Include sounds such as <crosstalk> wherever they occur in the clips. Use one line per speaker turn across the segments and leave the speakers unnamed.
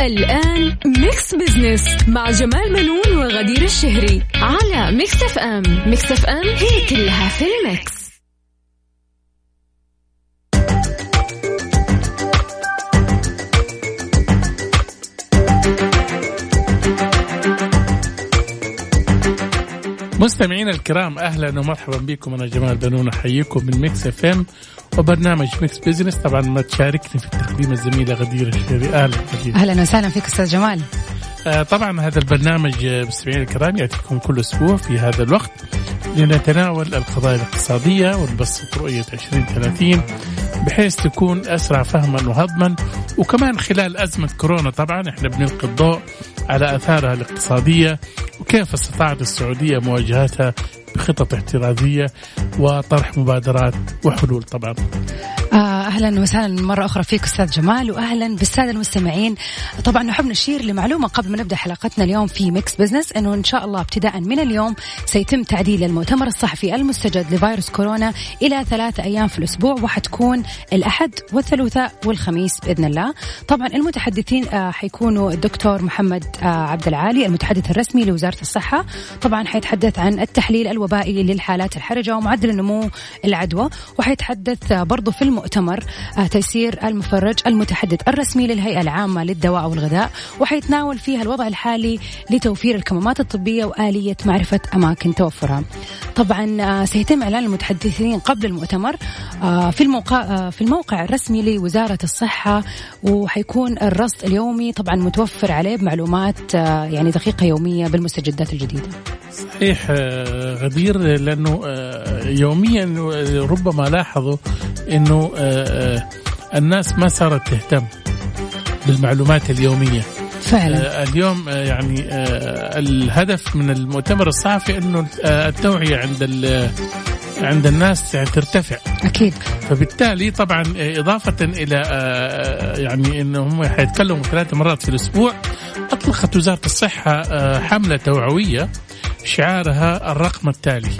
الآن Mix Business مع جمال بنون وغدير الشهري على Mix FM Mix FM هي كلها في ال mix.
مستمعينا الكرام أهلا ومرحبا بكم أنا جمال بنون أحييكم من Mix FM وبرنامج Mix Business طبعا ما تشاركني في التقديم الزميله غدير الشهري أهلا غدير
أهلا وسهلا فيك أستاذ جمال.
طبعا هذا البرنامج آه، مستمعينا الكرام يأتيكم كل أسبوع في هذا الوقت لنتناول القضايا الاقتصادية ونبسط رؤية 2030 بحيث تكون أسرع فهما وهضما وكمان خلال أزمة كورونا طبعا إحنا بنلقي الضوء على آثارها الاقتصادية وكيف استطاعت السعودية مواجهتها بخطط احترازية وطرح مبادرات وحلول طبعا.
أهلا وسهلا مرة أخرى فيك أستاذ جمال واهلا بالسادة المستمعين. طبعا نحب نشير لمعلومة قبل ما نبدأ حلقتنا اليوم في Mix Business إنه إن شاء الله ابتداء من اليوم سيتم تعديل المؤتمر الصحفي المستجد لفيروس كورونا إلى ثلاثة أيام في الأسبوع وحتكون الأحد والثلاثاء والخميس بإذن الله. طبعا المتحدثين آه، حيكونوا الدكتور محمد آه، عبد العالي المتحدث الرسمي لوزارة الصحة. طبعا حيتحدث عن التحليل الوبائي للحالات الحرجة ومعدل النمو العدوى وحيتحدث برضو في المؤتمر تيسير المفرج المتحدث الرسمي للهيئة العامة للدواء والغذاء وحيتناول فيها الوضع الحالي لتوفير الكمامات الطبية وآلية معرفة أماكن توفرها. طبعا آه، سيتم إعلان المتحدثين قبل المؤتمر آه، في الموقع آه، في الموقع الرسمي لوزارة الصحة وحيكون الرصد اليومي طبعا متوفر عليه بمعلومات آه، يعني دقيقة يومية بالمستجدات الجديدة.
صحيح آه، غدير لأنه آه، يوميا آه، ربما لاحظوا إنه الناس ما صارت تهتم بالمعلومات اليومية.
فعلا.
اليوم يعني الهدف من المؤتمر الصحفي إنه التوعية عند ال- عند الناس يعني ترتفع.
أكيد.
فبالتالي طبعا إلى آه، يعني أنه هم حيتكلموا ثلاث مرات في الأسبوع أطلقت وزارة الصحة آه، حملة توعوية شعارها الرقم التالي.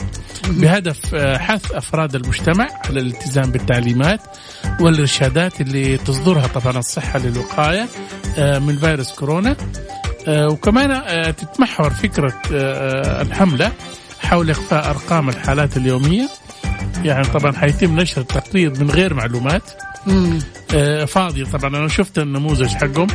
بهدف آه، حث أفراد المجتمع على الالتزام بالتعليمات والإرشادات اللي تصدرها طبعا الصحة للوقاية آه، من فيروس كورونا. آه، وكمان تتمحور فكرة آه، الحملة حول إخفاء أرقام الحالات اليومية. يعني طبعا حيتم نشر التقرير من غير معلومات. فاضية طبعا. أنا شفت النموذج حقهم.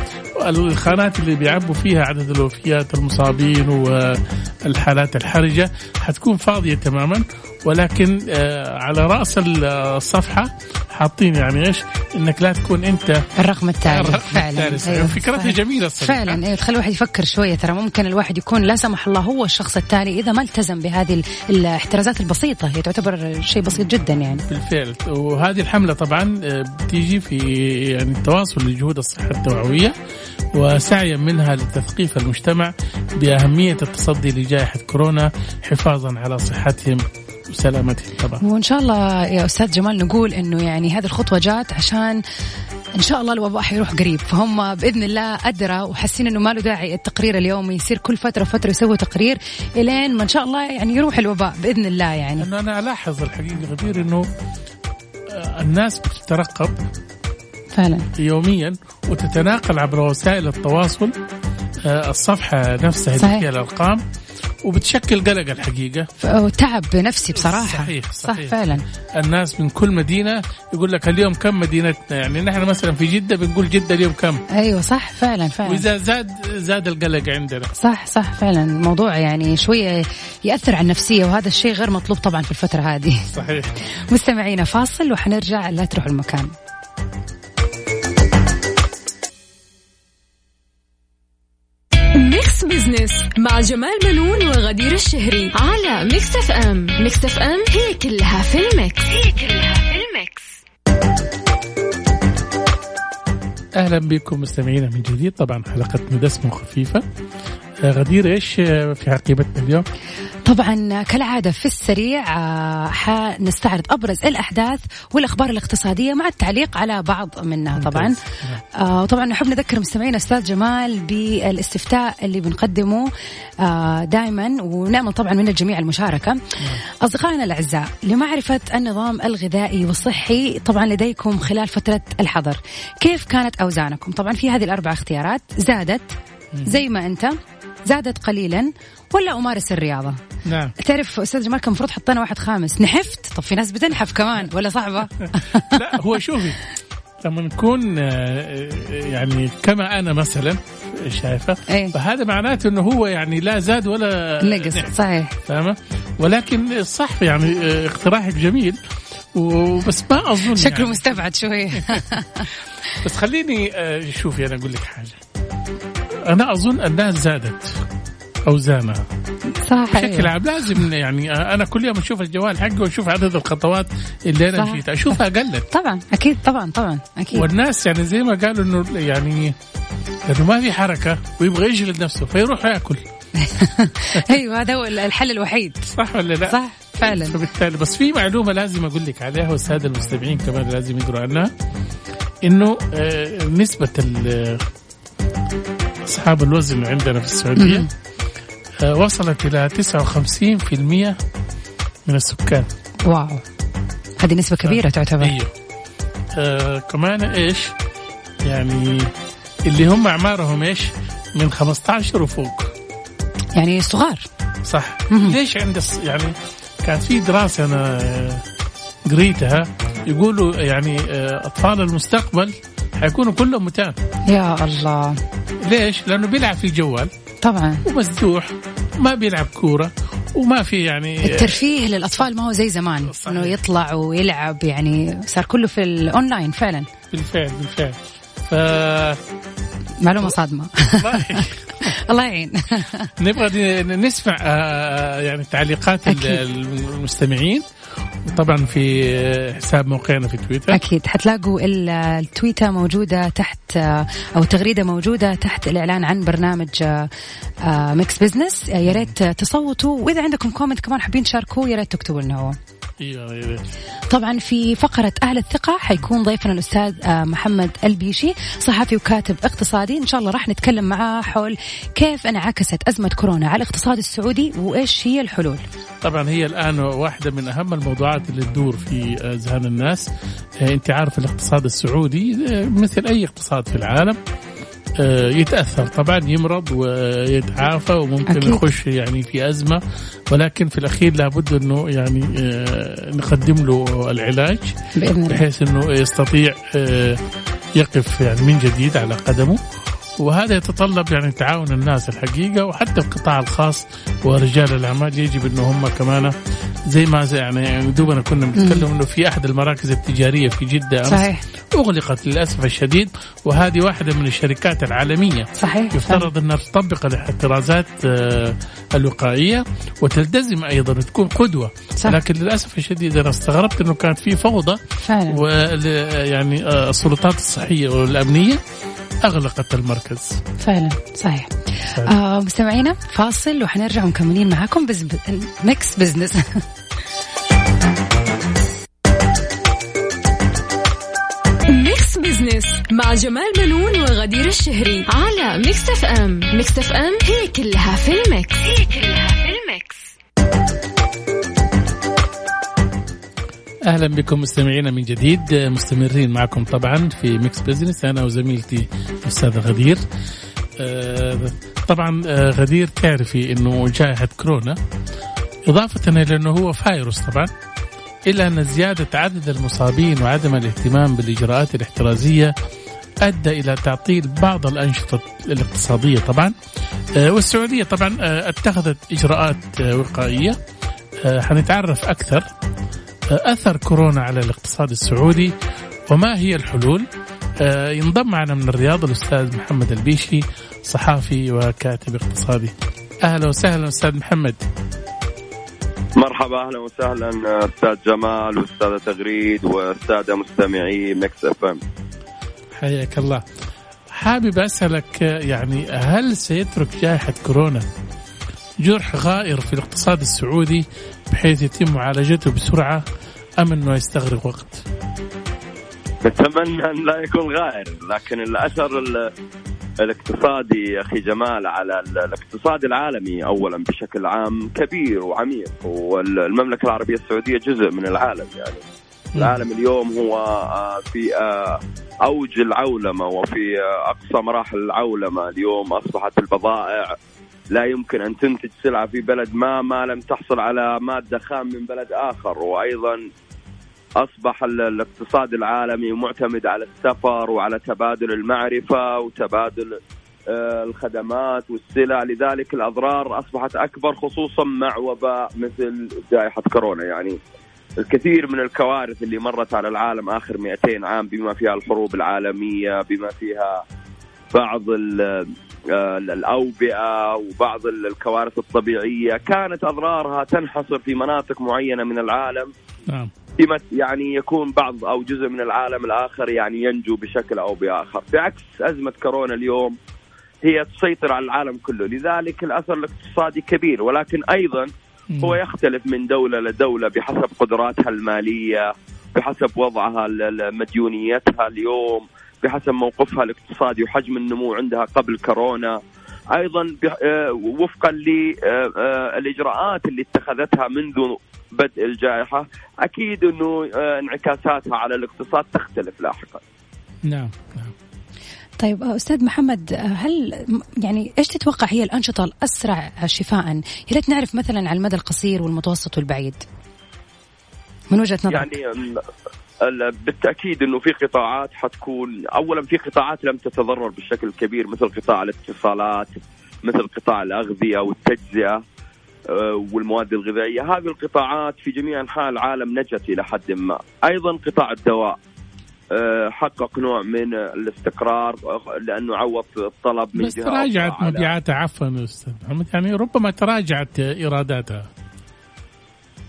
الخانات اللي بيعبوا فيها عدد الوفيات المصابين والحالات الحرجة حتكون فاضية تماما ولكن آه، على رأس الصفحة حاطين يعني إيش؟ إنك لا تكون أنت
الرقم التالي.
الرقم
فعلا. أيوة،
فكرتها
صحيح.
جميلة الصراحة
فعلا. أيوه. تخلي الواحد يفكر شوية ترى. ممكن الواحد يكون لا سمح الله هو الشخص التالي إذا ما التزم بهذه ال- الاحترازات البسيطة. هي تعتبر شيء بسيط جدا يعني.
بالفعل. وهذه الحملة طبعا آه، بتيجي في يعني التواصل لجهود الصحة التوعوية وسعيا منها لتثقيف المجتمع بأهمية التصدي لجائحة كورونا حفاظا على صحتهم وسلامتهم طبعا.
وإن شاء الله يا أستاذ جمال نقول إنه يعني هذه الخطوة جات عشان إن شاء الله الوباء حيروح قريب. فهم بإذن الله أدرى وحاسين إنه ما له داعي التقرير اليومي يصير كل فترة فتره يسوي تقرير إلين ما إن شاء الله يعني يروح الوباء بإذن الله يعني.
لأنه أنا ألاحظ الحقيقة غدير أنه آه، الناس بتترقب
فعلا.
يوميا وتتناقل عبر وسائل التواصل آه، الصفحة نفسها
صحيح.
فيها الأرقام وبتشكل قلق الحقيقة.
ف- تعب نفسي بصراحة.
صحيح
صح
صحيح
فعلا.
الناس من كل مدينة يقول لك اليوم كم مدينتنا؟ يعني نحن مثلا في جدة بنقول جدة اليوم كم؟
أيوه صح فعلا فعلا.
وإذا زاد زاد القلق عندنا.
صح صح فعلا. الموضوع يعني شوية يأثر على النفسية وهذا الشيء غير مطلوب طبعا في الفترة هذه.
صحيح.
مستمعينا فاصل وحنرجع لا تروحوا المكان.
Business مع جمال بنون وغدير الشهري على Mix FM. Mix FM هي كلها في ال mix. هي كلها في ال
mix. أهلا بكم مستمعينا من جديد. طبعا حلقتنا دسمه وخفيفه آه، غدير إيش آه، في حقيبتنا اليوم؟
طبعا كالعادة في السريع آه، حنستعرض أبرز الأحداث والأخبار الاقتصادية مع التعليق على بعض منها طبعا. آه، طبعا نحب نذكر مستمعينا أستاذ جمال بالاستفتاء اللي بنقدمه دائما ونأمل طبعا من الجميع المشاركة. أصدقائنا الأعزاء لمعرفة النظام الغذائي والصحي طبعا لديكم خلال فترة الحظر. كيف كانت أوزانكم؟ طبعا في هذه الأربع اختيارات زادت زي ما أنت. زادت قليلا ولا أمارس الرياضة.
نعم.
تعرف أستاذ جمال كان المفروض حطينا واحد خامس. نحفت؟ طب في ناس بتنحف كمان ولا صعبة؟ <laughs>
لا هو شوفي لما نكون آه، يعني كما أنا مثلا شايفة
إيه.
فهذا معناته إنه هو يعني لا زاد ولا
نقص
نحف.
صحيح.
فاهمة؟ ولكن صح يعني آه، اقتراحك جميل وبس ما أظن
شكله
يعني.
مستبعد شوي. <laughs> <laughs>
بس خليني آه، شوفي أنا أقول لك حاجة. أنا أظن الناس زادت اوزانها
صح
بشكل. عام لازم يعني أنا كل يوم أشوف الجوال حقي وأشوف عدد الخطوات اللي
أنا.
مشيتها. أشوفها قلت.
طبعا أكيد طبعا طبعا أكيد.
والناس يعني زي ما قالوا إنه يعني لأنه ما في حركة ويبغى يجلد نفسه فيروح ياكل. <laughs>
أيوة هذا هو الحل الوحيد.
صح ولا لا؟
صح فعلا.
فبالتالي بس في معلومة لازم أقول لك عليها والسادة المستمعين كمان لازم يدروا عنها إنه آه، نسبة أصحاب الوزن عندنا في السعودية. آه، وصلت إلى 59% من السكان.
واو. هذه نسبة كبيرة تعتبر.
أيوه. آه كمان إيش؟ يعني اللي هم أعمارهم إيش؟ من 15 وفوق.
يعني صغار.
صح.
مهم.
ليش عند يعني كانت في دراسة أنا آه، قريتها يقولوا يعني آه، أطفال المستقبل حيكونوا كلهم متان.
يا الله.
ليش؟ لأنه بيلعب في الجوال
طبعا.
ومسدوح ما بيلعب كورة. وما في يعني
الترفيه للأطفال ما هو زي زمان.
صحيح.
إنه يطلع ويلعب يعني صار كله في الأونلاين فعلا.
بالفعل بالفعل. ف
معلومة صادمة.
والله <laughs>
الله يعين.
نبغى نسمع آه، يعني تعليقات
أكيد.
المستمعين. طبعا في حساب موقعنا في تويتر.
أكيد. حتلاقوا ال- التويتة موجودة تحت أو التغريدة موجودة تحت الإعلان عن برنامج آه، آه، Mix Business يا ريت تصوتوا. وإذا عندكم comment كمان حابين تشاركوه يا ريت تكتبوا لنا هو. طبعا في فقرة أهل الثقة حيكون ضيفنا الأستاذ آه، محمد البيشي صحفي وكاتب اقتصادي. إن شاء الله راح نتكلم معاه حول كيف انعكست أزمة كورونا على الاقتصاد السعودي وإيش هي الحلول.
طبعا هي الآن واحدة من أهم الموضوعات اللي تدور في اذهان الناس. آه، أنت عارف الاقتصاد السعودي آه، مثل أي اقتصاد في العالم آه، يتأثر. طبعا يمرض ويتعافى وممكن
أكيد.
يخش يعني في أزمة ولكن في الأخير لابد إنه يعني آه، نقدم له العلاج بحيث إنه يستطيع آه، يقف يعني من جديد على قدمه. وهذا يتطلب يعني تعاون الناس الحقيقة وحتى القطاع الخاص ورجال الأعمال. يجب إنه هم كمان زي ما زي يعني دوبنا كنا بنتكلم إنه في أحد المراكز التجارية في جدة أمس
صحيح.
أغلقت للأسف الشديد وهذه واحدة من الشركات العالمية.
صحيح
يفترض انها تطبق الاحترازات آه، الوقائية وتلتزم أيضا وتكون قدوة.
صح.
لكن للأسف الشديد أنا استغربت إنه كانت في فوضى
فعلا.
وال- يعني آه، السلطات الصحية والأمنية اغلقت المركز.
فعلا صحيح.
فعلا.
آه مستمعينا فاصل وحنرجع مكملين معاكم بز... ميكس بزنس
ميكس بزنس مع جمال بنون وغدير الشهري على Mix FM Mix FM هي كلها في ال mix. هي كلها في ال
mix. أهلا بكم مستمعينا من جديد مستمرين معكم طبعا في Mix Business أنا وزميلتي الاستاذه غدير. آه، طبعا آه، غدير تعرفي إنه جائحة كورونا إضافة إلى إنه هو فايروس طبعا الا أن زيادة عدد المصابين وعدم الاهتمام بالإجراءات الاحترازية أدى إلى تعطيل بعض الأنشطة الاقتصادية طبعا. آه، والسعودية طبعا اتخذت إجراءات وقائية. حنتعرف أكثر. أثر كورونا على الاقتصاد السعودي وما هي الحلول؟ آه، ينضم معنا من الرياض الأستاذ محمد البيشي صحافي وكاتب اقتصادي. أهلا وسهلا أستاذ محمد.
مرحبا أهلا وسهلا أستاذ جمال واستاذه تغريد والساده مستمعي Mix FM
حياك الله. حابب أسألك يعني هل سيترك جائحة كورونا جرح غائر في الاقتصاد السعودي بحيث يتم معالجته بسرعة أم أنه يستغرق وقت؟
نتمنى أن لا يكون غائر لكن الأثر ال- الاقتصادي أخي جمال على ال- الاقتصاد العالمي اولا بشكل عام كبير وعميق والمملكة العربية السعودية جزء من العالم يعني. العالم اليوم هو آه، في آه، أوج العولمة وفي آه، أقصى مراحل العولمة. اليوم أصبحت البضائع لا يمكن أن تنتج سلعة في بلد ما ما لم تحصل على مادة خام من بلد آخر. وأيضا أصبح ال- الاقتصاد العالمي معتمد على السفر وعلى تبادل المعرفة وتبادل آه، الخدمات والسلع. لذلك الأضرار أصبحت أكبر خصوصا مع وباء مثل جائحة كورونا. يعني الكثير من الكوارث اللي مرت على العالم آخر 200 عام بما فيها الحروب العالمية بما فيها بعض الأوبئة وبعض ال- الكوارث الطبيعية. كانت أضرارها تنحصر في مناطق معينة من العالم.
نعم.
فيما يعني يكون بعض أو جزء من العالم الآخر يعني ينجو بشكل أو بآخر، بعكس أزمة كورونا اليوم هي تسيطر على العالم كله، لذلك الأثر الاقتصادي كبير. ولكن أيضا هو يختلف من دولة لدولة بحسب قدراتها المالية، بحسب وضعها مديونيتها اليوم، بحسب موقفها الاقتصادي وحجم النمو عندها قبل كورونا. أيضا آه، وفقا للاجراءات اللي اتخذتها منذ بدء الجائحة أكيد إنه آه، انعكاساتها على الاقتصاد تختلف لاحقا.
نعم نعم
طيب آه، أستاذ محمد آه، هل يعني إيش تتوقع هي الأنشطة الأسرع شفاء؟ يا ريت نعرف مثلا على المدى القصير والمتوسط والبعيد. من وجهة نظرك.
يعني بالتأكيد إنه في قطاعات حتكون اولا في قطاعات لم تتضرر بالشكل الكبير مثل قطاع الاتصالات مثل قطاع الأغذية والتجزئة آه، والمواد الغذائية، هذه القطاعات في جميع أنحاء العالم نجت إلى حد ما، أيضا قطاع الدواء آه، حقق نوع من الاستقرار آه، لأنه عوض الطلب من
بس تراجعت مبيعاتها عفوا أستاذ محمد يعني ربما تراجعت إيراداتها.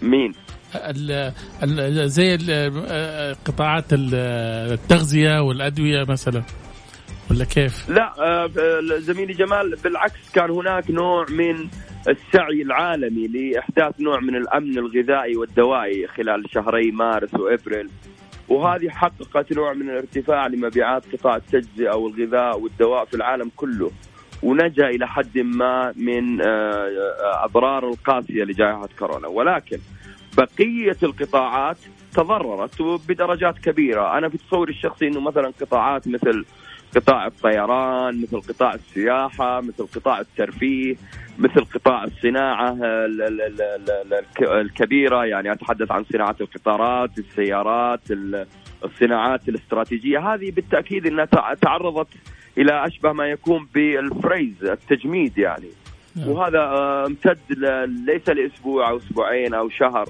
مين؟
ال- ال- زي ال- قطاعات ال- التغذية والأدوية مثلا. ولا كيف؟
لا آه، آه، زميلي جمال بالعكس كان هناك نوع من السعي العالمي لإحداث نوع من الأمن الغذائي والدوائي خلال شهري مارس وإبريل. وهذه حققت نوع من الارتفاع لمبيعات قطاع التجزئه والغذاء والدواء في العالم كله. ونجا إلى حد ما من آه، آه، اضرار القاسية لجائحة كورونا. ولكن بقية القطاعات تضررت بدرجات كبيرة، أنا في تصوري الشخصي إنه مثلا قطاعات مثل قطاع الطيران، مثل قطاع السياحة، مثل قطاع الترفيه، مثل قطاع الصناعة ال- ال- ال- ال- الك- الكبيرة. يعني أتحدث عن صناعة القطارات، السيارات، ال- الصناعات الاستراتيجية، هذه بالتأكيد إنها تع- تعرضت إلى أشبه ما يكون بالفريز التجميد يعني. وهذا آه، امتد ليس لأسبوع أو أسبوعين أو شهر.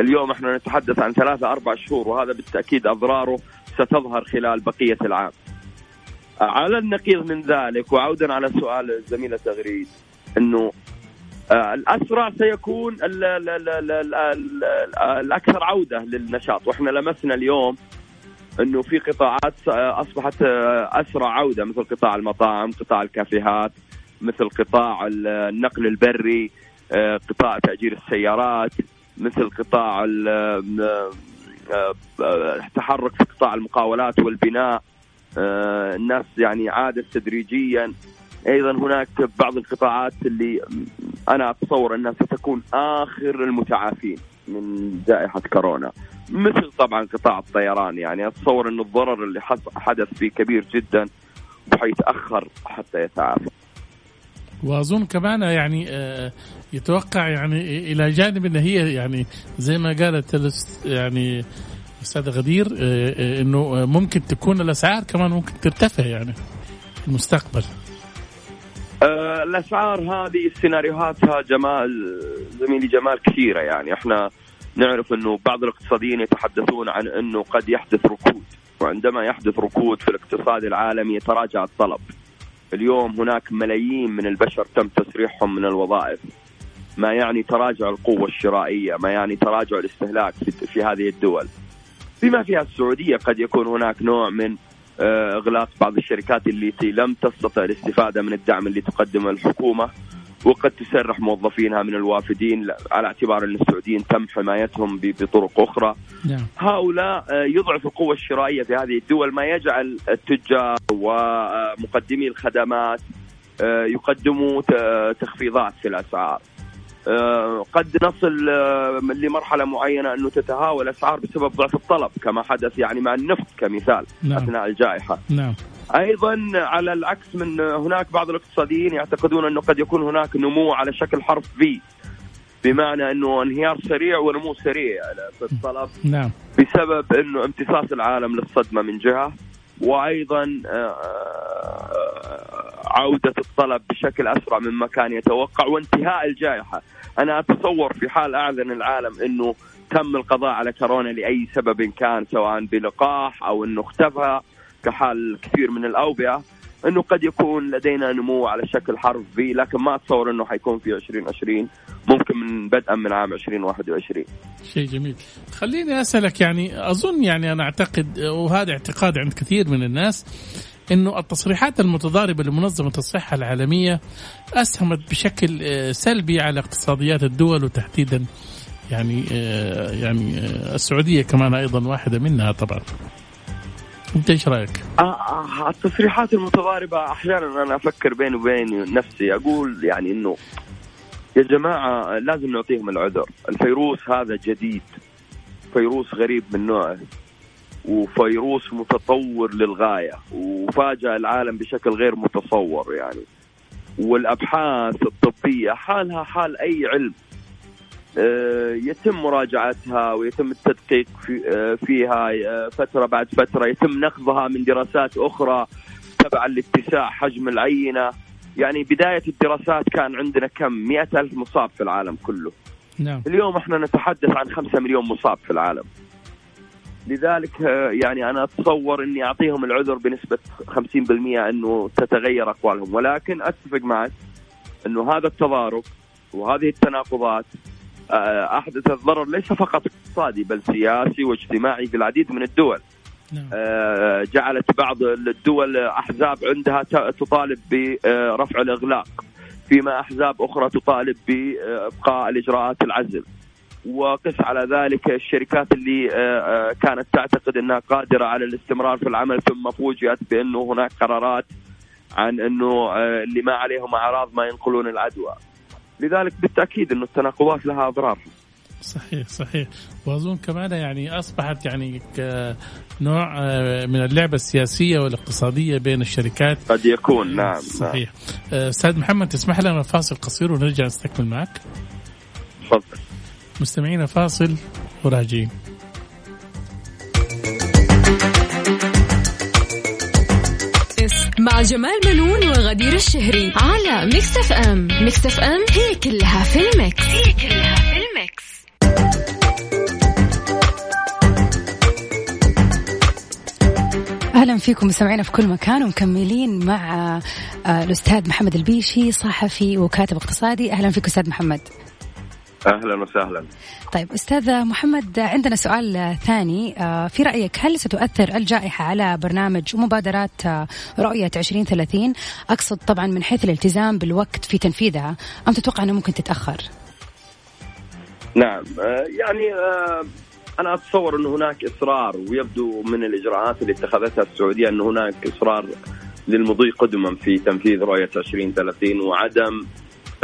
اليوم إحنا نتحدث عن ثلاثة أربع شهور وهذا بالتأكيد أضراره ستظهر خلال بقية العام. على النقيض من ذلك وعودا على سؤال الزميلة تغريد أنه آه، الأسرع سيكون ال ال ال ال ال ال الأكثر عودة للنشاط. وإحنا لمسنا اليوم أنه في قطاعات آه، أصبحت أسرع عودة مثل قطاع المطاعم قطاع الكافيهات مثل قطاع النقل البري آه، قطاع تأجير السيارات مثل قطاع ال- آه، التحرك في قطاع المقاولات والبناء. آه، الناس يعني عادت تدريجيا. أيضا هناك بعض القطاعات اللي أنا أتصور أنها ستكون آخر المتعافين من جائحة كورونا. مثل طبعا قطاع الطيران يعني أتصور أن الضرر اللي حدث فيه كبير جدا وحيتأخر حتى يتعافى.
وأظن كمان يعني آه، يتوقع يعني إلى جانب إن هي يعني زي ما قالت يعني أستاذ غدير آه، آه، إنه ممكن تكون الأسعار كمان ممكن ترتفع يعني في المستقبل.
الأسعار هذه سيناريوهاتها جمال زميلي جمال كثيرة يعني. إحنا نعرف إنه بعض الاقتصاديين يتحدثون عن إنه قد يحدث ركود وعندما يحدث ركود في الاقتصاد العالمي يتراجع الطلب. اليوم هناك ملايين من البشر تم تسريحهم من الوظائف. ما يعني تراجع القوة الشرائية ما يعني تراجع الاستهلاك في, هذه الدول. بما فيها السعودية قد يكون هناك نوع من آه، إغلاق بعض الشركات التي لم تستطع الاستفادة من الدعم اللي تقدمه الحكومة. وقد تسرح موظفينها من الوافدين على اعتبار أن السعوديين تم حمايتهم بطرق أخرى.
نعم.
هؤلاء آه، يضعف القوة الشرائية في هذه الدول ما يجعل التجار ومقدمي الخدمات آه، يقدموا تخفيضات في الأسعار. آه، قد نصل آه، لمرحلة معينة أنه تتهاوى الاسعار بسبب ضعف الطلب كما حدث يعني مع النفط كمثال
نعم.
أثناء الجائحة.
نعم.
أيضا على العكس من هناك بعض الاقتصاديين يعتقدون أنه قد يكون هناك نمو على شكل حرف في بمعنى أنه انهيار سريع ونمو سريع في الطلب
نعم
بسبب أنه امتصاص العالم للصدمة من جهة وأيضا آه، عودة الطلب بشكل أسرع مما كان يتوقع وانتهاء الجائحة أنا أتصور في حال أعلن العالم إنه تم القضاء على كورونا لأي سبب كان سواء بلقاح أو إنه اختفى كحال كثير من الأوبئة إنه قد يكون لدينا نمو على شكل حرف في لكن ما أتصور إنه حيكون في 2020 ممكن من بدءا من عام 2021
شيء جميل. خليني أسألك يعني أظن يعني أنا أعتقد وهذا اعتقاد عند كثير من الناس إنه التصريحات المتضاربة لمنظمة الصحة العالمية أسهمت بشكل آه، سلبي على اقتصاديات الدول وتحديدا يعني آه، يعني آه، السعودية كمان أيضا واحدة منها طبعا. أنت إيش رأيك؟
التصريحات المتضاربة أحيانا أنا أفكر بيني وبين نفسي أقول يعني إنه يا جماعة لازم نعطيهم العذر، الفيروس هذا جديد فيروس غريب من نوعه وفيروس متطور للغاية وفاجأ العالم بشكل غير متصور يعني. والأبحاث الطبية حالها حال أي علم آه، يتم مراجعتها ويتم التدقيق آه، فيها آه، فترة بعد فترة يتم نقضها من دراسات أخرى تبعا لاتساع حجم العينة. يعني بداية الدراسات كان عندنا كم؟ مئة ألف مصاب في العالم كله.
نعم.
اليوم إحنا نتحدث عن خمسة مليون مصاب في العالم. لذلك آه، يعني أنا أتصور إني أعطيهم العذر بنسبة 50% إنه تتغير أقوالهم ولكن أتفق معك إنه هذا التضارب وهذه التناقضات آه، احدثت ضرر ليس فقط اقتصادي بل سياسي واجتماعي في العديد من الدول. نعم. آه، جعلت بعض الدول أحزاب عندها تطالب برفع الإغلاق فيما أحزاب أخرى تطالب بإبقاء الإجراءات العزل. وقس على ذلك الشركات اللي آه، آه، كانت تعتقد إنها قادرة على الاستمرار في العمل ثم فوجئت بأنه هناك قرارات عن إنه آه، اللي ما عليهم أعراض ما ينقلون العدوى. لذلك بالتأكيد إنه التناقضات لها أضرار.
صحيح صحيح. وأظن كمان يعني أصبحت يعني نوع من اللعبة السياسية والاقتصادية بين الشركات.
قد يكون نعم
صحيح. أستاذ محمد تسمح لنا فاصل قصير ونرجع نستكمل معك؟
تفضل.
مستمعينا فاصل وراجعين.
مع جمال بنون وغدير الشهري على Mix FM. Mix FM هي كلها في ال mix. هي كلها في ال
mix. أهلا فيكم مستمعينا في كل مكان ومكملين مع آه، الأستاذ محمد البيشي صحفي وكاتب اقتصادي. أهلا فيك أستاذ محمد.
أهلا وسهلا.
طيب أستاذ محمد عندنا سؤال ثاني. آه، في رأيك هل ستؤثر الجائحة على برنامج ومبادرات آه، رؤية 2030 أقصد طبعا من حيث الالتزام بالوقت في تنفيذها أم تتوقع انها ممكن تتأخر؟
نعم. آه، يعني أنا أتصور انه هناك إصرار ويبدو من الإجراءات اللي اتخذتها السعودية انه هناك إصرار للمضي قدما في تنفيذ رؤية 2030 وعدم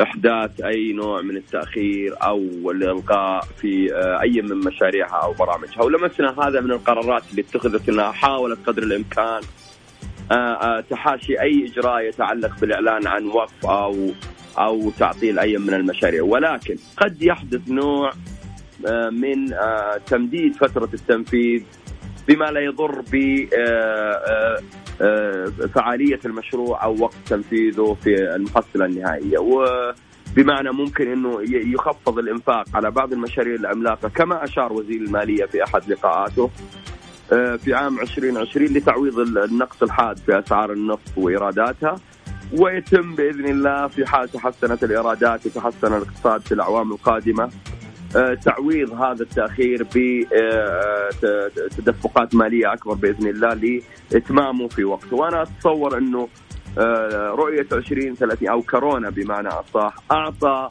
إحداث أي نوع من التأخير أو الالغاء في آه، أي من مشاريعها أو برامجها. ولمسنا هذا من القرارات اللي اتخذت إنها حاولت قدر الإمكان آه، آه، تحاشي أي إجراء يتعلق بالإعلان عن وقف أو أو تعطيل أي من المشاريع. ولكن قد يحدث نوع من تمديد فترة التنفيذ بما لا يضر ب آه، فعالية المشروع أو وقت تنفيذه في المحصله النهائية. وبمعنى ممكن إنه يخفض الإنفاق على بعض المشاريع العملاقة كما أشار وزير المالية في أحد لقاءاته آه، في عام 2020 لتعويض النقص الحاد في أسعار النفط وإيراداتها. ويتم بإذن الله في حال تحسنت الإيرادات وتحسن الاقتصاد في الأعوام القادمة آه، تعويض هذا التأخير بتدفقات مالية أكبر بإذن الله لإتمامه في وقته. وأنا أتصور أنه آه، رؤية 2030 أو كورونا بمعنى أصح أعطى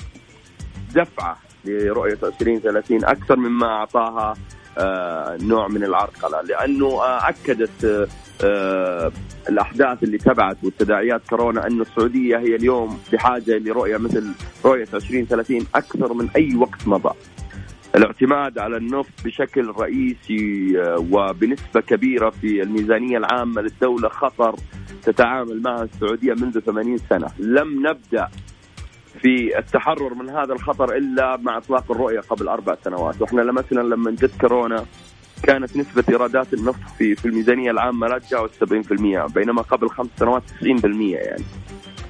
دفعة لرؤية 2030 أكثر مما أعطاها آه، نوع من العرقلة لأنه أكدت الأحداث اللي تبعت والتداعيات كورونا انه السعودية هي اليوم بحاجة لرؤية مثل رؤية 2030 أكثر من أي وقت مضى. الاعتماد على النفط بشكل رئيسي آه، وبنسبة كبيرة في الميزانية العامة للدولة خطر تتعامل معها السعودية منذ 80 سنة لم نبدأ في التحرر من هذا الخطر إلا مع إطلاق الرؤية قبل أربع سنوات. وإحنا مثلا لما جت كورونا كانت نسبة إيرادات النفط في في الميزانية العامة لا تجاوز 70% بينما قبل خمس سنوات 90% يعني.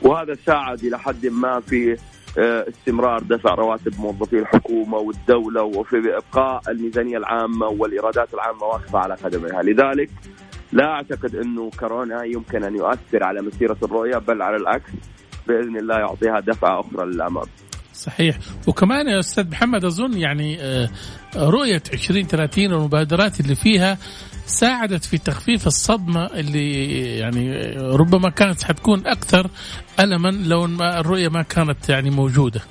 وهذا ساعد إلى حد ما في آه، استمرار دفع رواتب موظفي الحكومة والدولة وفي إبقاء الميزانية العامة والإيرادات العامة واقفة على قدمها، لذلك لا أعتقد إنه كورونا يمكن أن يؤثر على مسيرة الرؤية بل على العكس بإذن الله يعطيها دفعة أخرى للأمام.
صحيح. وكمان يا أستاذ محمد أظن يعني آه، رؤية 2030 والمبادرات اللي فيها ساعدت في تخفيف الصدمة اللي يعني ربما كانت حتكون أكثر ألما لو ما الرؤية ما كانت يعني موجودة.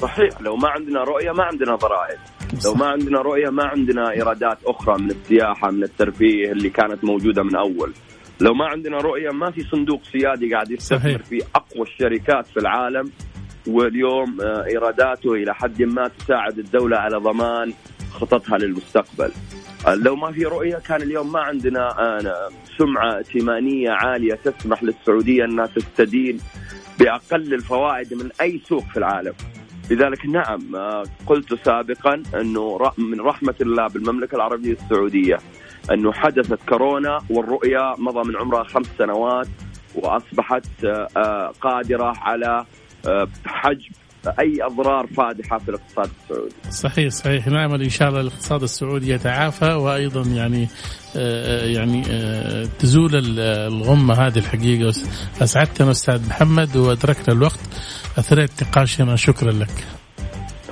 صحيح. لو ما عندنا رؤية ما عندنا ضرائب. لو ما عندنا رؤية ما عندنا إيرادات أخرى من السياحة من الترفيه اللي كانت موجودة من أول. لو ما عندنا رؤية ما في صندوق سيادي قاعد يستثمر في أقوى الشركات في العالم. واليوم آه، إيراداته إلى حد ما تساعد الدولة على ضمان خططها للمستقبل. لو ما في رؤية كان اليوم ما عندنا آه، سمعة ائتمانية عالية تسمح للسعودية أنها تستدين بأقل الفوائد من أي سوق في العالم. لذلك نعم آه، قلت سابقا أنه من رحمة الله بالمملكة العربية السعودية أنه حدثت كورونا والرؤيه مضى من عمرها خمس سنوات وأصبحت آه، قادرة على حجب أي أضرار فادحة في الاقتصاد السعودي.
صحيح صحيح نامل إن شاء الله الاقتصاد السعودي يتعافى وأيضا يعني آه، يعني آه، تزول الغمة هذه الحقيقة أسعدتنا أستاذ محمد وأدركنا الوقت اثريت نقاشنا شكرا لك.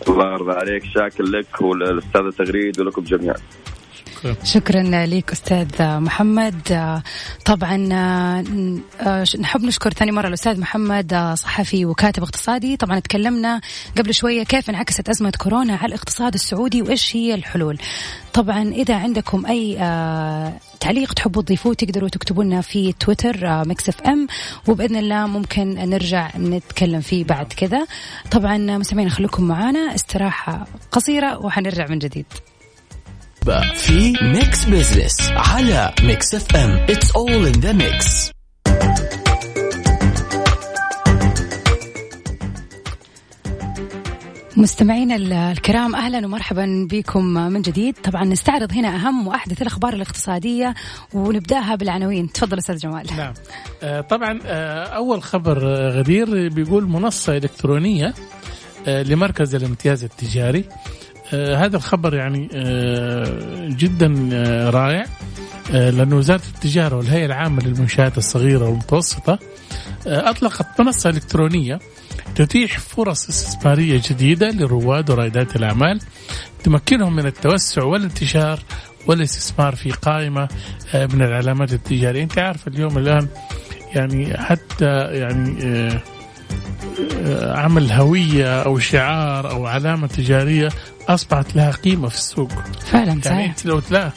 الله يرضى عليك شاكر لك وللاستاذ تغريد ولكم جميعا.
شكرا. لك أستاذ محمد. طبعا آه، نحب نشكر ثاني مرة الأستاذ محمد آه، صحفي وكاتب اقتصادي. طبعا تكلمنا قبل شوية كيف انعكست أزمة كورونا على الاقتصاد السعودي وإيش هي الحلول. طبعا إذا عندكم أي آه، تعليق تحبوا تضيفوه تقدروا تكتبوا لنا في تويتر Mix FM وبإذن الله ممكن نرجع نتكلم فيه بعد كذا. طبعا مستمعين خليكم معنا استراحة قصيرة وحنرجع من جديد.
في Mix Business على Mix FM it's all in the mix
مستمعينا الكرام أهلا ومرحبا بكم من جديد. طبعا نستعرض هنا أهم وأحدث الأخبار الاقتصادية ونبدأها بالعناوين. تفضل أستاذ جمال.
نعم. آه، طبعا آه، أول خبر غدير بيقول منصة إلكترونية آه، لمركز الامتياز التجاري آه هذا الخبر يعني آه جدا آه رائع آه لأن وزارة التجارة والهيئة العامة للمنشآت الصغيرة والمتوسطة. آه أطلقت منصة إلكترونية تتيح فرص استثمارية جديدة لرواد ورائدات الأعمال تمكنهم من التوسع والانتشار والاستثمار في قائمة آه، من العلامات التجارية. أنت عارف اليوم الآن يعني حتى يعني آه، عمل هوية أو شعار أو علامة تجارية أصبحت لها قيمة في السوق.
فعلا
يعني
صحيح.
أنت لو تلاقي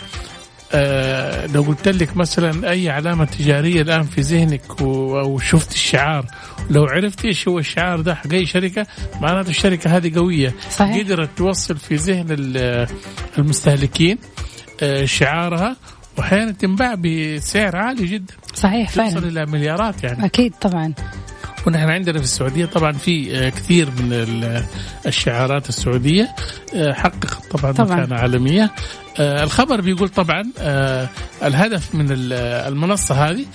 آه لو قلت لك مثلا أي علامة تجارية الآن في ذهنك و... أو شفت الشعار لو عرفت إيش هو الشعار ده حق أي شركة معناته الشركة هذه قوية.
صحيح.
قدرت توصل في ذهن المستهلكين آه شعارها واحيانا تنباع بسعر عالي جدا.
صحيح فعلا.
توصل إلى مليارات يعني.
أكيد طبعا.
ونحن عندنا في السعودية طبعا في آه، كثير من الشعارات السعودية آه، حققت طبعا, طبعا. مكانة عالمية آه، الخبر بيقول طبعا الهدف من المنصة هذه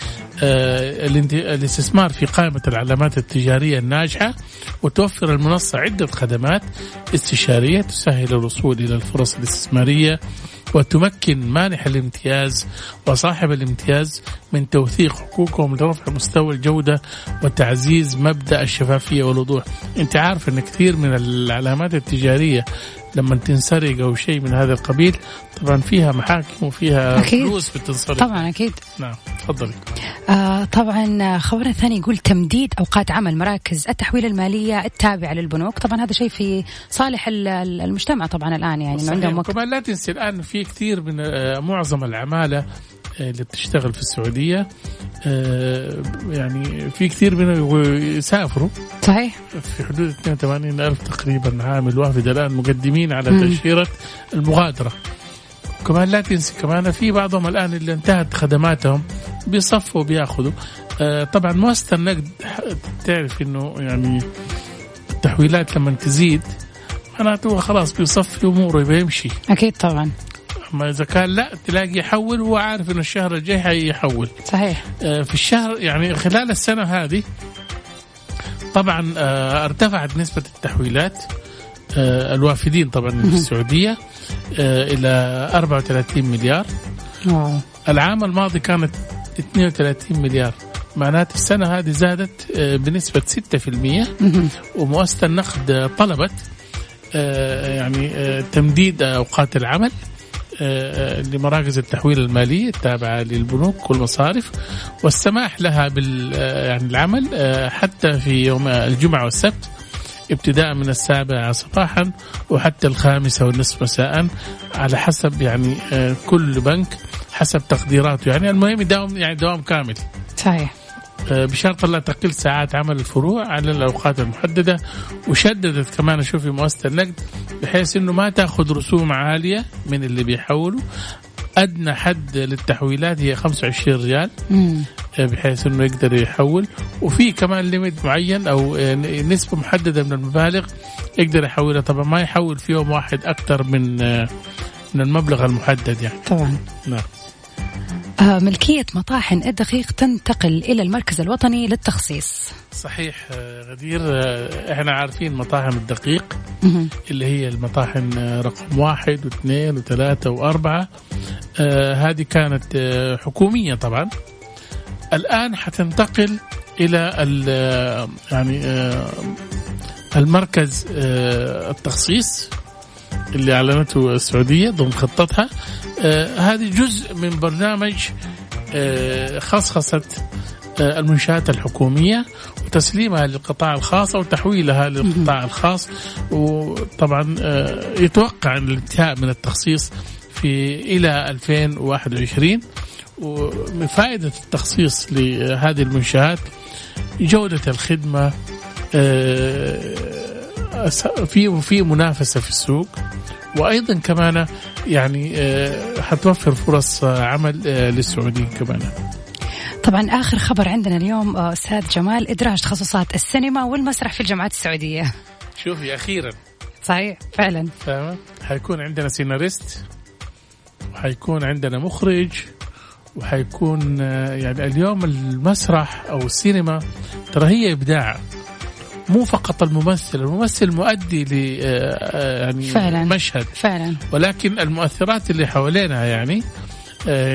الاستثمار في قائمة العلامات التجارية الناجحة وتوفر المنصة عدة خدمات استشارية تسهل الوصول إلى الفرص الاستثمارية وتمكن مانح الامتياز وصاحب الامتياز من توثيق حقوقهم لرفع مستوى الجودة وتعزيز مبدأ الشفافية والوضوح. أنت عارف إن كثير من العلامات التجارية لما تنسرق أو شيء من هذا القبيل طبعا فيها محاكم وفيها
أكيد.
فلوس بتنسرق
طبعا أكيد.
نعم تفضلي
آه طبعا خبرنا الثاني يقول تمديد أوقات عمل مراكز التحويل المالية التابعة للبنوك. طبعا هذا شيء في صالح ال- ال- المجتمع طبعا الآن يعني إنه عندهم وقت.
كمان لا تنسي الآن في كثير من آه، معظم العمالة اللي بتشتغل في السعودية آه، يعني في كثير منهم يسافروا.
صحيح.
في حدود 82 ألف تقريبا عامل وافد الآن مقدمين على. تأشيرة المغادرة. كمان لا تنسي كمان في بعضهم الآن اللي انتهت خدماتهم بيصفوا بياخذوا آه طبعا مؤسسة النقد تعرف إنه يعني التحويلات لما تزيد معناته خلاص بيصفي أموره بيمشي
أكيد طبعا.
اما إذا كان لا تلاقي يحول وهو عارف إنه الشهر الجاي حيحول.
صحيح.
آه، في الشهر يعني خلال السنة هذه طبعا آه، ارتفعت نسبة التحويلات. آه، الوافدين طبعا في السعودية آه، إلى 34 مليار.
واو.
العام الماضي كانت 32 مليار. معناته السنة هذه زادت بنسبة 6%
مهم.
ومؤسسة النقد طلبت يعني تمديد أوقات العمل. لمراكز التحويل المالي التابعة للبنوك والمصارف والسماح لها بال آه، يعني العمل آه، حتى في يوم الجمعة والسبت ابتداء من السابعة صباحا وحتى الخامسة والنصف مساء على حسب يعني آه، كل بنك حسب تقديراته. يعني المهم يداوم يعني دوام كامل.
صحيح.
آه، بشرط لا تقل ساعات عمل الفروع على الأوقات المحددة وشددت كمان أشوف في مؤسسة النقد بحيث إنه ما تأخذ رسوم عالية من اللي بيحولوا. أدنى حد للتحويلات هي 25 ريال
مم.
آه، بحيث إنه يقدر يحول. وفي كمان ليميت معين أو آه، نسبة محددة من المبالغ يقدر يحولها. طبعا ما يحول في يوم واحد أكثر من آه، من المبلغ المحدد يعني.
طبعا.
نعم.
آه ملكية مطاحن الدقيق تنتقل إلى المركز الوطني للتخصيص.
صحيح آه، غدير آه، إحنا عارفين مطاحن الدقيق. اللي هي المطاحن رقم واحد واثنين وثلاثة وأربعة. هذه كانت حكومية طبعا. الآن حتنتقل إلى ال- يعني المركز التخصيص. اللي أعلنته السعودية ضمن خطتها. آه هذه جزء من برنامج آه خصخصة آه المنشآت الحكومية وتسليمها للقطاع الخاص أو تحويلها للقطاع الخاص. وطبعا يتوقع الانتهاء من التخصيص في إلى 2021 ومن فائدة التخصيص لهذه المنشآت جودة الخدمة في في منافسة في السوق. وأيضا كمان يعني آه، حتوفر فرص عمل آه، للسعوديين كمان.
طبعا آخر خبر عندنا اليوم آه، أستاذ جمال إدراج تخصصات السينما والمسرح في الجامعات السعودية.
شوفي أخيرا.
صحيح فعلا.
فاهمة؟ حيكون عندنا سيناريست وحيكون عندنا مخرج وحيكون يعني اليوم المسرح أو السينما ترى هي إبداع. مو فقط الممثل الممثل مؤدي ل آه، آه، يعني
فعلا.
مشهد
فعلا
ولكن المؤثرات اللي حوالينها يعني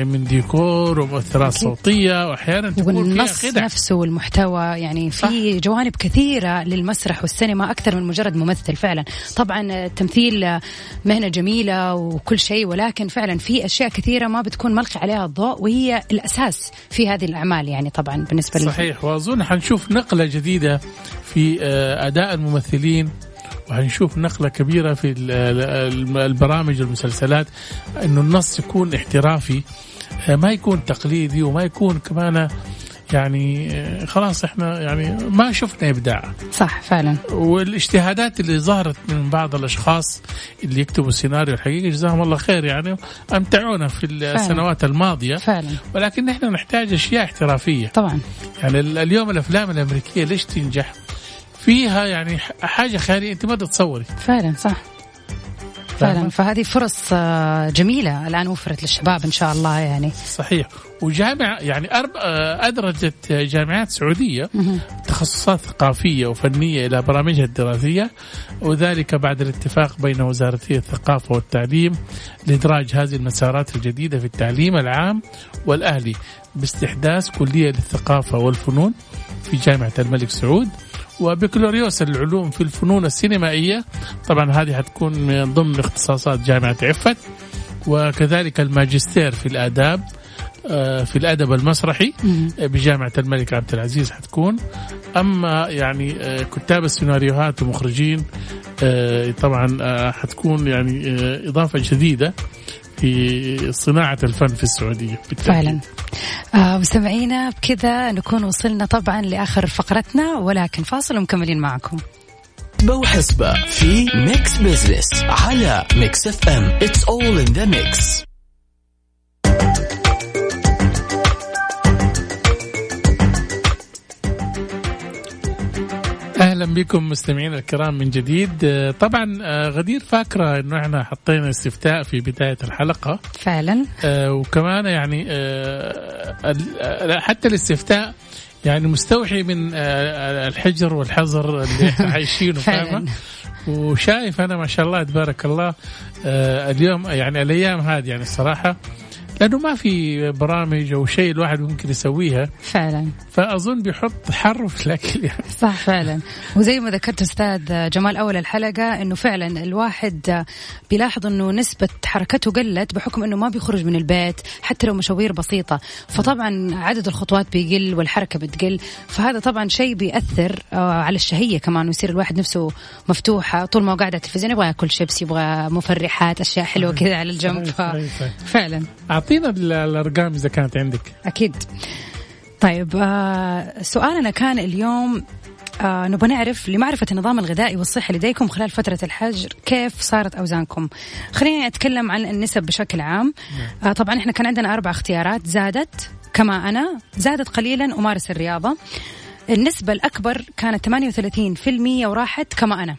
من ديكور ومؤثرات. صوتية واحيانا تكون فيها
والنص
خدع.
نفسه والمحتوى يعني في جوانب كثيرة للمسرح والسينما أكثر من مجرد ممثل فعلا. طبعا التمثيل مهنة جميلة وكل شيء ولكن فعلا في أشياء كثيرة ما بتكون ملقي عليها الضوء وهي الأساس في هذه الأعمال يعني طبعا بالنسبة لل-
صحيح. وأظن حنشوف نقلة جديدة في آه، أداء الممثلين وحنشوف نقلة كبيرة في ال- ال- البرامج والمسلسلات إنه النص يكون احترافي آه، ما يكون تقليدي وما يكون كمان يعني آه، خلاص إحنا يعني ما شفنا إبداع.
صح فعلا.
والاجتهادات اللي ظهرت من بعض الأشخاص اللي يكتبوا السيناريو الحقيقي جزاهم الله خير يعني أمتعونا في السنوات الماضية.
فعلا.
ولكن نحن نحتاج أشياء احترافية.
طبعا.
يعني ال- اليوم الأفلام الأمريكية ليش تنجح؟ فيها يعني حاجة خيالية أنت ما تتصوري.
فعلا صح. فعلا. فهذه فرص آه، جميلة الآن وفرت للشباب إن شاء الله يعني.
صحيح. وجامعة يعني أرب... آه، أدرجت جامعات
سعودية.
تخصصات ثقافية وفنية إلى برامجها الدراسية وذلك بعد الاتفاق بين وزارتي الثقافة والتعليم لإدراج هذه المسارات الجديدة في التعليم العام والأهلي باستحداث كلية للثقافة والفنون في جامعة الملك سعود. وبكالوريوس العلوم في الفنون السينمائية. طبعا هذه حتكون من ضمن اختصاصات جامعة عفت وكذلك الماجستير في الآداب آه، في الأدب المسرحي بجامعة الملك عبد العزيز حتكون. أما يعني آه، كتاب السيناريوهات ومخرجين آه، طبعا حتكون يعني إضافة جديدة. في صناعة الفن في السعودية
بالتأكيد. فعلا. آه مستمعينا بكذا نكون وصلنا طبعا لآخر فقرتنا ولكن فاصل ومكملين معكم.
بوحسبة في Mix Business على Mix FM it's all in the mix
أهلا بكم مستمعينا الكرام من جديد. آه، طبعا آه، غدير فاكرة إنه إحنا حطينا استفتاء في بداية الحلقة.
فعلا.
آه، وكمان يعني حتى الاستفتاء يعني مستوحي من الحجر والحظر اللي إحنا <laughs> عايشينه فاهمة؟ وشايف أنا ما شاء الله تبارك الله اليوم يعني الأيام هذه يعني الصراحة لأنه ما في برامج أو شيء الواحد ممكن يسويها.
فعلا.
فأظن بيحط حر في الأكل يعني.
صح فعلا. وزي ما ذكرت أستاذ جمال أول الحلقة إنه فعلا الواحد بيلاحظ إنه نسبة حركته قلت بحكم إنه ما بيخرج من البيت حتى لو مشاوير بسيطة. فطبعا عدد الخطوات بيقل والحركة بتقل. فهذا طبعا شيء بيأثر آه، على الشهية كمان ويصير الواحد نفسه مفتوحة. طول ما هو قاعد على التلفزيون يبغى ياكل شيبس يبغى مفرحات أشياء حلوة كذا على الجنب. فعلا.
اعطينا الأرقام إذا كانت عندك.
أكيد. طيب آه سؤالنا كان اليوم آه نبغى نعرف لمعرفة النظام الغذائي والصحي لديكم خلال فترة الحجر كيف صارت أوزانكم؟ خليني أتكلم عن النسب بشكل عام. آه طبعا إحنا كان عندنا أربع اختيارات زادت كما أنا زادت قليلا أمارس الرياضة. النسبة الأكبر كانت 38% وراحت كما أنا.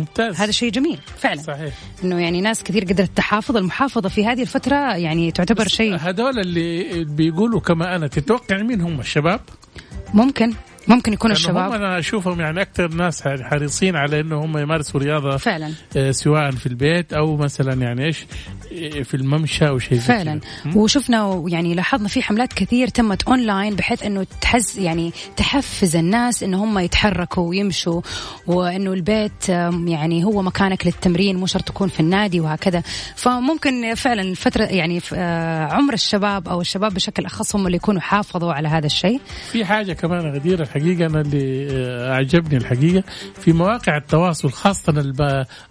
ممتاز.
هذا شيء جميل فعلا.
صحيح.
إنه يعني ناس كثير قدرت تحافظ المحافظة في هذه الفترة يعني تعتبر شيء.
هذول اللي بيقولوا كما أنا تتوقع مين هم الشباب؟
ممكن. ممكن يكون الشباب.
هم أنا أشوفهم يعني أكثر ناس حريصين على انه هم يمارسوا رياضة
فعلا.
آه، سواء في البيت أو مثلا يعني إيش آه، في الممشى أو شيء
فعلا. وشفنا يعني لاحظنا في حملات كثير تمت أونلاين بحيث إنه تحس يعني تحفز الناس انه هم يتحركوا ويمشوا وإنه البيت يعني هو مكانك للتمرين مو شرط تكون في النادي وهكذا. فممكن فعلا الفترة يعني آه، عمر الشباب أو الشباب بشكل أخص هم اللي يكونوا حافظوا على هذا الشيء.
في حاجة كمان غديرة الحقيقة أنا اللي آه، أعجبني الحقيقة في مواقع التواصل خاصة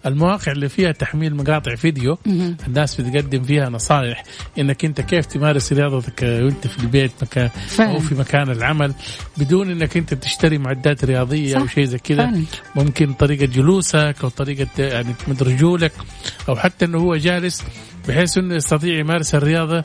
المواقع اللي فيها تحميل مقاطع فيديو. الناس بتقدم فيها نصائح إنك أنت كيف تمارس رياضتك وأنت في البيت مكان أو في مكان العمل بدون إنك أنت تشتري معدات رياضية أو شيء زي كذا. ممكن طريقة جلوسك أو طريقة يعني تمد رجولك أو حتى إنه هو جالس بحيث إنه يستطيع يمارس الرياضة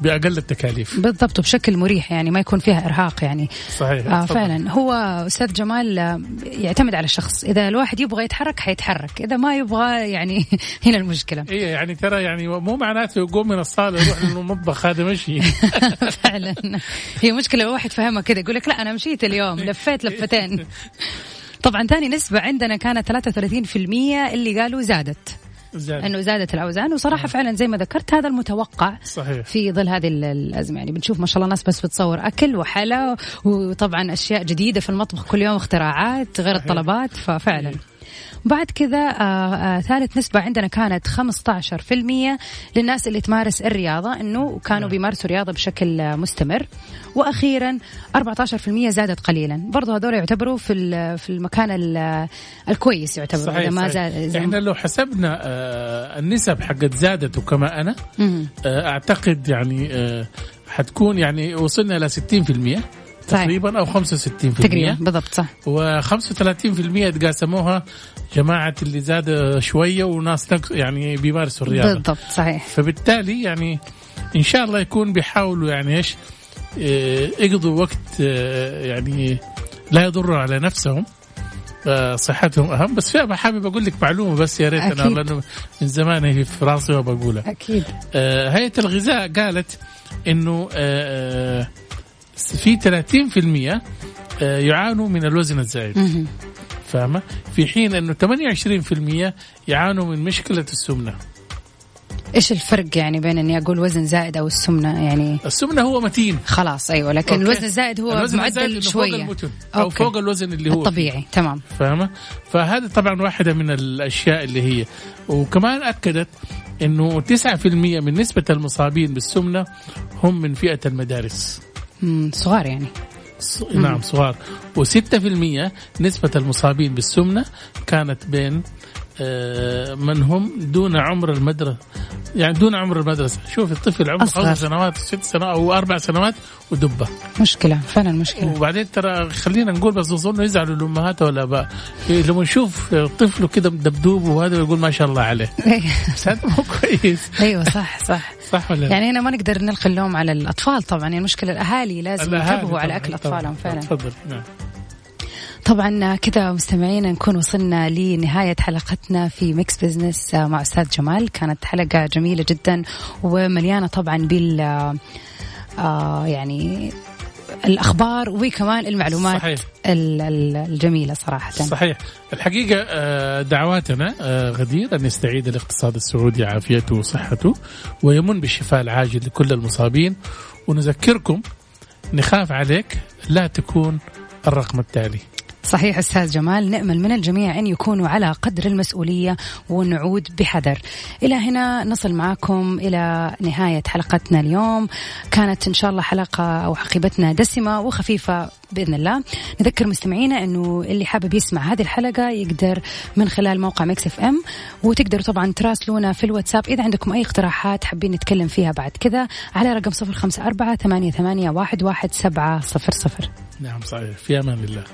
بأقل التكاليف.
بالضبط وبشكل مريح يعني ما يكون فيها إرهاق يعني.
صحيح.
آه فعلا. هو أستاذ جمال آه، يعتمد على الشخص. إذا الواحد يبغى يتحرك حيتحرك. إذا ما يبغى يعني <laughs> هنا المشكلة.
اي يعني ترى يعني مو معناته يقوم من الصالة يروح للمطبخ هذا مشي. <laughs>
فعلا. هي مشكلة الواحد فهمها كذا يقول لك لا أنا مشيت اليوم لفيت لفتين. <laughs> طبعا ثاني نسبة عندنا كانت 33% اللي قالوا زادت.
زاد.
إنه زادت الأوزان وصراحة فعلا زي ما ذكرت هذا المتوقع
صحيح.
في ظل هذه الأزمة يعني بنشوف ما شاء الله ناس بس بتصور أكل وحلا وطبعا أشياء جديدة في المطبخ كل يوم اختراعات غير صحيح. الطلبات ففعلا صحيح. بعد كذا آه آه ثالث نسبة عندنا كانت 15% للناس اللي تمارس الرياضة إنه كانوا نعم. بيمارسوا رياضة بشكل مستمر. وأخيرا 14% زادت قليلا. برضو هذول يعتبروا في في المكان الكويس يعتبر
صحيح ما زاد إحنا لو حسبنا آه النسب حقت زادت وكما أنا آه أعتقد يعني آه حتكون يعني وصلنا إلى 60% تقريبا أو 65%
تقريبا بالضبط صح.
و35% تقاسموها جماعة اللي زاد شوية وناس يعني بيمارسوا الرياضة.
بالضبط صحيح.
فبالتالي يعني إن شاء الله يكون بيحاولوا يعني إيش آه، يقضوا وقت آه، يعني لا يضروا على نفسهم آه، صحتهم أهم. بس في حابب أقول لك معلومة بس يا ريت أنا لأنه من زمان هي في راسي وبقولها
أكيد.
هيئة الغذاء قالت إنه في 30% يعانوا من الوزن الزايد فاهمة؟ في حين إنه 28% يعانوا من مشكلة السمنة.
إيش الفرق يعني بين إني أقول وزن زائد أو السمنة؟ يعني
السمنة هو متين.
خلاص أيوه لكن
okay.
الوزن الزائد هو
الوزن الزائد
معدل شوية.
فوق المتن أو
okay.
فوق الوزن اللي هو
الطبيعي تمام.
فاهمة؟ فهذا طبعا واحدة من الأشياء اللي هي. وكمان أكدت أنه 9% من نسبة المصابين بالسمنة هم من فئة المدارس.
صغار يعني.
ص- نعم صغار. و6% نسبة المصابين بالسمنة كانت بين آه، من هم دون عمر المدرسة. يعني دون عمر المدرسة. شوف الطفل عمره. خمس سنوات ست سنوات أو أربع سنوات ودبة.
مشكلة فعلا مشكلة.
وبعدين ترى خلينا نقول بس أظن يزعلوا الأمهات ولا بقى لما نشوف طفله كده مدبدوب وهذا يقول ما شاء الله عليه. <laughs> بس هذا مو كويس.
أيوه صح صح.
صح ولا لا؟
يعني هنا ما نقدر نلقي اللوم على الأطفال طبعا يعني المشكلة الأهالي لازم ينتبهوا على
أكل.
أطفالهم فعلا
تفضل نعم
طبعا كذا مستمعينا نكون وصلنا لنهاية حلقتنا في Mix Business مع أستاذ جمال كانت حلقة جميلة جدا ومليانة طبعا بال آه يعني الأخبار وكمان المعلومات
صحيح.
ال- ال- الجميلة صراحة.
صحيح. الحقيقة آه، دعواتنا آه، غدير أن يستعيد الاقتصاد السعودي عافيته وصحته ويمن بالشفاء العاجل لكل المصابين. ونذكركم نخاف عليك لا تكون الرقم التالي.
صحيح أستاذ جمال نأمل من الجميع أن يكونوا على قدر المسؤولية ونعود بحذر. إلى هنا نصل معكم إلى نهاية حلقتنا اليوم. كانت إن شاء الله حلقة أو حقيبتنا دسمة وخفيفة بإذن الله. نذكر مستمعينا أنه اللي حابب يسمع هذه الحلقة يقدر من خلال موقع Mix FM وتقدروا طبعا تراسلونا في الواتساب إذا عندكم أي اقتراحات حابين نتكلم فيها بعد كذا على رقم صفر خمسة أربعة ثمانية ثمانية واحد واحد سبعة صفر صفر.
نعم صحيح. في أمان الله.